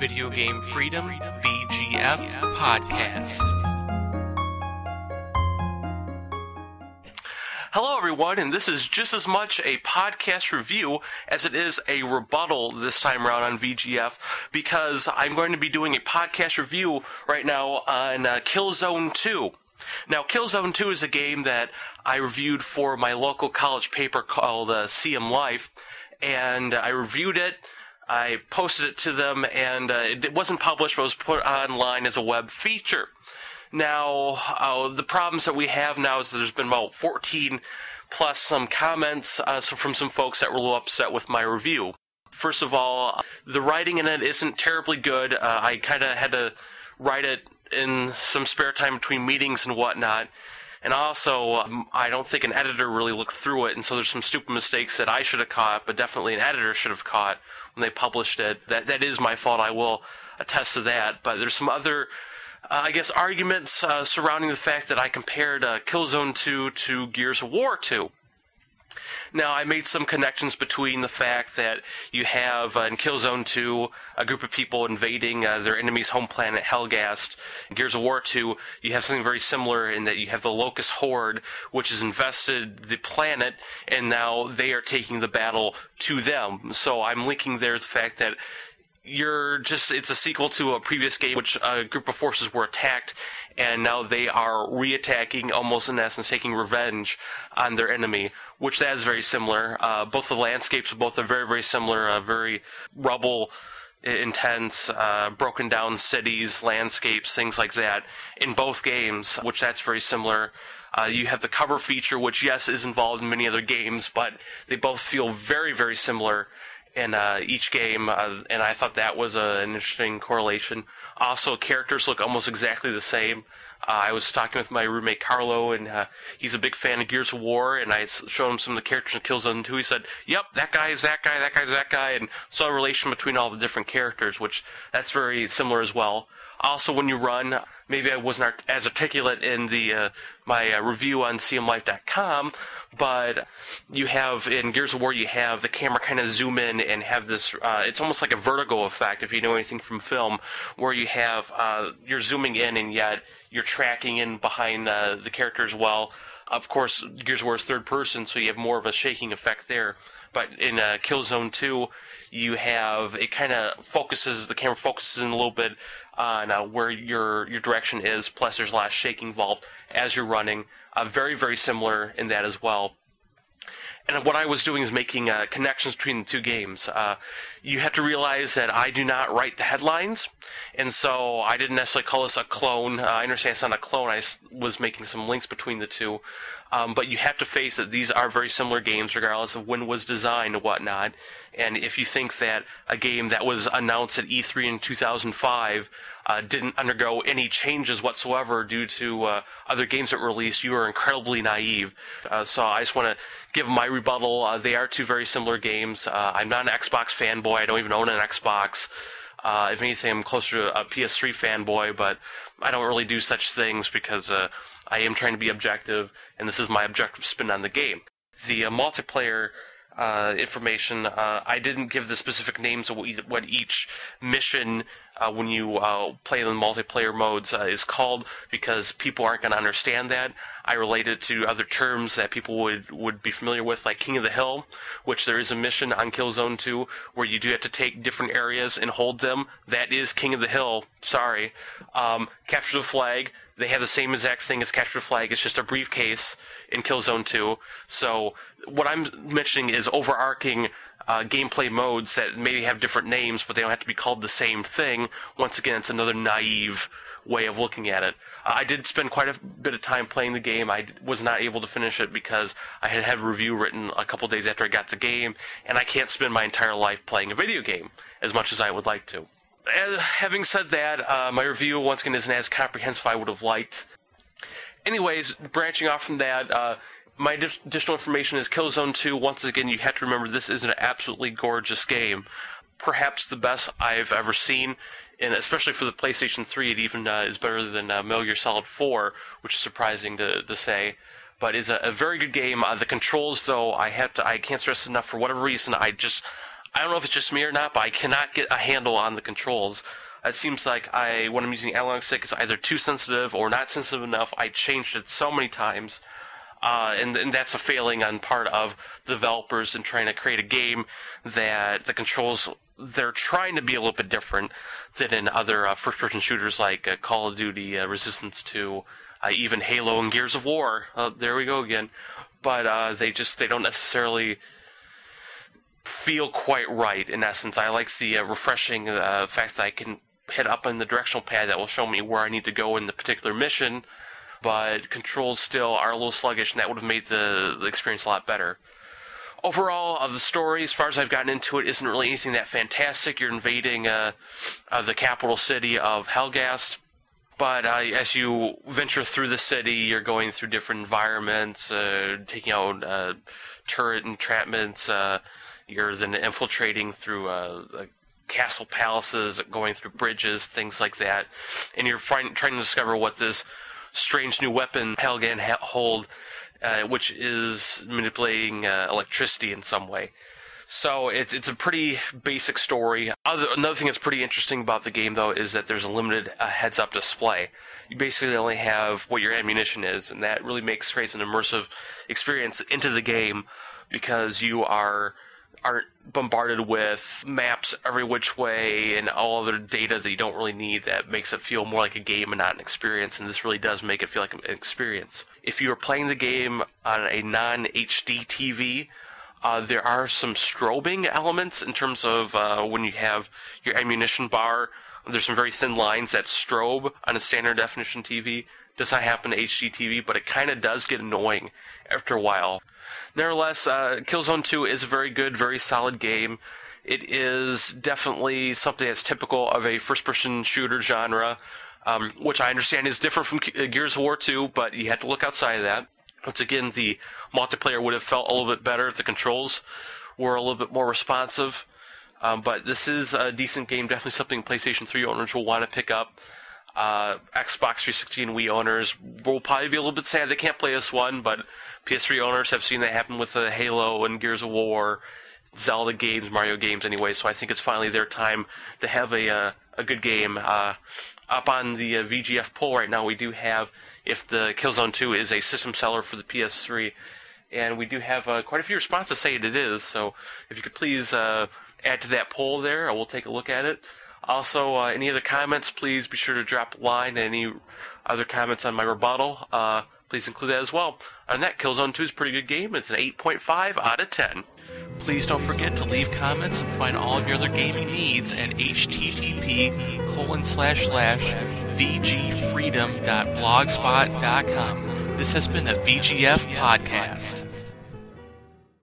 Video Game Freedom VGF Podcast. Hello, everyone, and this is just as much a podcast review as it is a rebuttal this time around on VGF because I'm going to be doing a podcast review right now on uh, Killzone 2. Now, Killzone 2 is a game that I reviewed for my local college paper called uh, CM Life, and I reviewed it. I posted it to them, and uh, it wasn't published, but was put online as a web feature. Now, uh, the problems that we have now is that there's been about 14 plus some comments uh, so from some folks that were a little upset with my review. First of all, the writing in it isn't terribly good. Uh, I kind of had to write it in some spare time between meetings and whatnot. And also, um, I don't think an editor really looked through it, and so there's some stupid mistakes that I should have caught, but definitely an editor should have caught when they published it. That that is my fault. I will attest to that. But there's some other, uh, I guess, arguments uh, surrounding the fact that I compared uh, Killzone 2 to Gears of War 2. Now, I made some connections between the fact that you have uh, in Killzone 2 a group of people invading uh, their enemy's home planet, Helghast. In Gears of War 2, you have something very similar in that you have the Locust Horde, which has invested the planet, and now they are taking the battle to them. So I'm linking there the fact that you're just it's a sequel to a previous game which a group of forces were attacked and now they are re-attacking almost in essence taking revenge on their enemy which that is very similar. Uh, both the landscapes both are very very similar uh, very rubble intense uh, broken down cities landscapes things like that in both games which that's very similar. Uh, you have the cover feature, which yes is involved in many other games, but they both feel very, very similar in uh, each game, uh, and I thought that was a, an interesting correlation. Also, characters look almost exactly the same. Uh, I was talking with my roommate Carlo, and uh, he's a big fan of Gears of War, and I showed him some of the characters in Killzone 2. He said, "Yep, that guy is that guy, that guy is that guy," and saw a relation between all the different characters, which that's very similar as well. Also, when you run, maybe I wasn't as articulate in the uh, my uh, review on cmlife.com, but you have in Gears of War, you have the camera kind of zoom in and have this. Uh, it's almost like a vertigo effect, if you know anything from film, where you have uh, you're zooming in and yet you're tracking in behind uh, the character as well. Of course, Gears of War is third person, so you have more of a shaking effect there. But in uh, Killzone 2, you have it kind of focuses the camera focuses in a little bit on uh, where your your direction is. Plus, there's a lot of shaking involved as you're running. Uh, very very similar in that as well. And what I was doing is making uh, connections between the two games. Uh, you have to realize that I do not write the headlines, and so I didn't necessarily call this a clone. Uh, I understand it's not a clone. I was making some links between the two. Um, but you have to face that these are very similar games, regardless of when was designed and whatnot. And if you think that a game that was announced at E3 in 2005 uh, didn't undergo any changes whatsoever due to uh, other games that were released, you are incredibly naive. Uh, so I just want to give my rebuttal. Uh, they are two very similar games. Uh, I'm not an Xbox fanboy. I don't even own an Xbox. Uh, if anything, I'm closer to a PS3 fanboy, but I don't really do such things because I am trying to be objective, and this is my objective spin on the game. The multiplayer uh, information. Uh, I didn't give the specific names of what each mission uh, when you uh, play the multiplayer modes uh, is called because people aren't going to understand that. I related to other terms that people would, would be familiar with, like King of the Hill, which there is a mission on Killzone 2 where you do have to take different areas and hold them. That is King of the Hill. Sorry. Um, capture the flag. They have the same exact thing as capture the flag. It's just a briefcase in Killzone 2. So what I'm mentioning is overarching uh, gameplay modes that maybe have different names, but they don't have to be called the same thing. Once again, it's another naive way of looking at it. Uh, I did spend quite a bit of time playing the game. I was not able to finish it because I had had a review written a couple days after I got the game, and I can't spend my entire life playing a video game as much as I would like to. And having said that, uh, my review once again isn't as comprehensive I would have liked. Anyways, branching off from that, uh, my additional information is Killzone 2. Once again, you have to remember this is an absolutely gorgeous game. Perhaps the best I've ever seen, and especially for the PlayStation 3, it even uh, is better than uh, Metal Gear Solid 4, which is surprising to, to say. But is a, a very good game. Uh, the controls, though, I have to, I can't stress enough. For whatever reason, I just I don't know if it's just me or not, but I cannot get a handle on the controls. It seems like I, when I'm using the analog stick, it's either too sensitive or not sensitive enough. I changed it so many times. Uh, and, and that's a failing on part of developers in trying to create a game that the controls they're trying to be a little bit different than in other uh, first-person shooters like uh, Call of Duty, uh, Resistance 2, uh, even Halo and Gears of War. Uh, there we go again. But they just they don't necessarily feel quite right. In essence, I like the refreshing fact that I can hit up on the directional pad that will show me where I need to go in the particular mission. But controls still are a little sluggish, and that would have made the, the experience a lot better overall, uh, the story, as far as I've gotten into it, isn't really anything that fantastic. You're invading uh, uh, the capital city of Helghast, but uh, as you venture through the city, you're going through different environments, uh, taking out uh, turret entrapments. you're then infiltrating through castle palaces, going through bridges, things like that, and you're find, trying to discover what this strange new weapon Helghan ha- hold uh, which is manipulating uh, electricity in some way. So it's it's a pretty basic story. Other, another thing that's pretty interesting about the game, though, is that there's a limited uh, heads-up display. You basically only have what your ammunition is, and that really makes creates an immersive experience into the game because you are aren't bombarded with maps every which way and all other data that you don't really need that makes it feel more like a game and not an experience and this really does make it feel like an experience. If you are playing the game on a non hd tv uh, there are some strobing elements in terms of uh, when you have your ammunition bar. There's some very thin lines that strobe on a standard definition tv does not happen to hd tv but it kind of does get annoying after a while nevertheless, uh, Killzone 2 is a very good, very solid game. It is definitely something that's typical of a first-person shooter genre, um, which I understand is different from uh, Gears of War 2, but you had to look outside of that. Once again, the multiplayer would have felt a little bit better if the controls were a little bit more responsive. Um, but this is a decent game, definitely something PlayStation 3 owners will want to pick up. Uh, Xbox 360 and Wii owners will probably be a little bit sad they can't play this one, but PS3 owners have seen that happen with the Halo and Gears of War, Zelda games, Mario games anyway. So I think it's finally their time to have a uh, a good game. Uh, up on the uh, VGF poll right now, we do have if the Killzone 2 is a system seller for the PS3, and we do have uh, quite a few responses saying it is. So if you could please uh, add to that poll there, I will take a look at it. Also, uh, any other comments, please be sure to drop a line. Any other comments on my rebuttal, uh, please include that as well. And that, Killzone 2 is a pretty good game. It's an 8.5 out of 10. Please don't forget to leave comments and find all of your other gaming needs at http colon slash slash vgfreedom.blogspot.com. This has been a VGF podcast.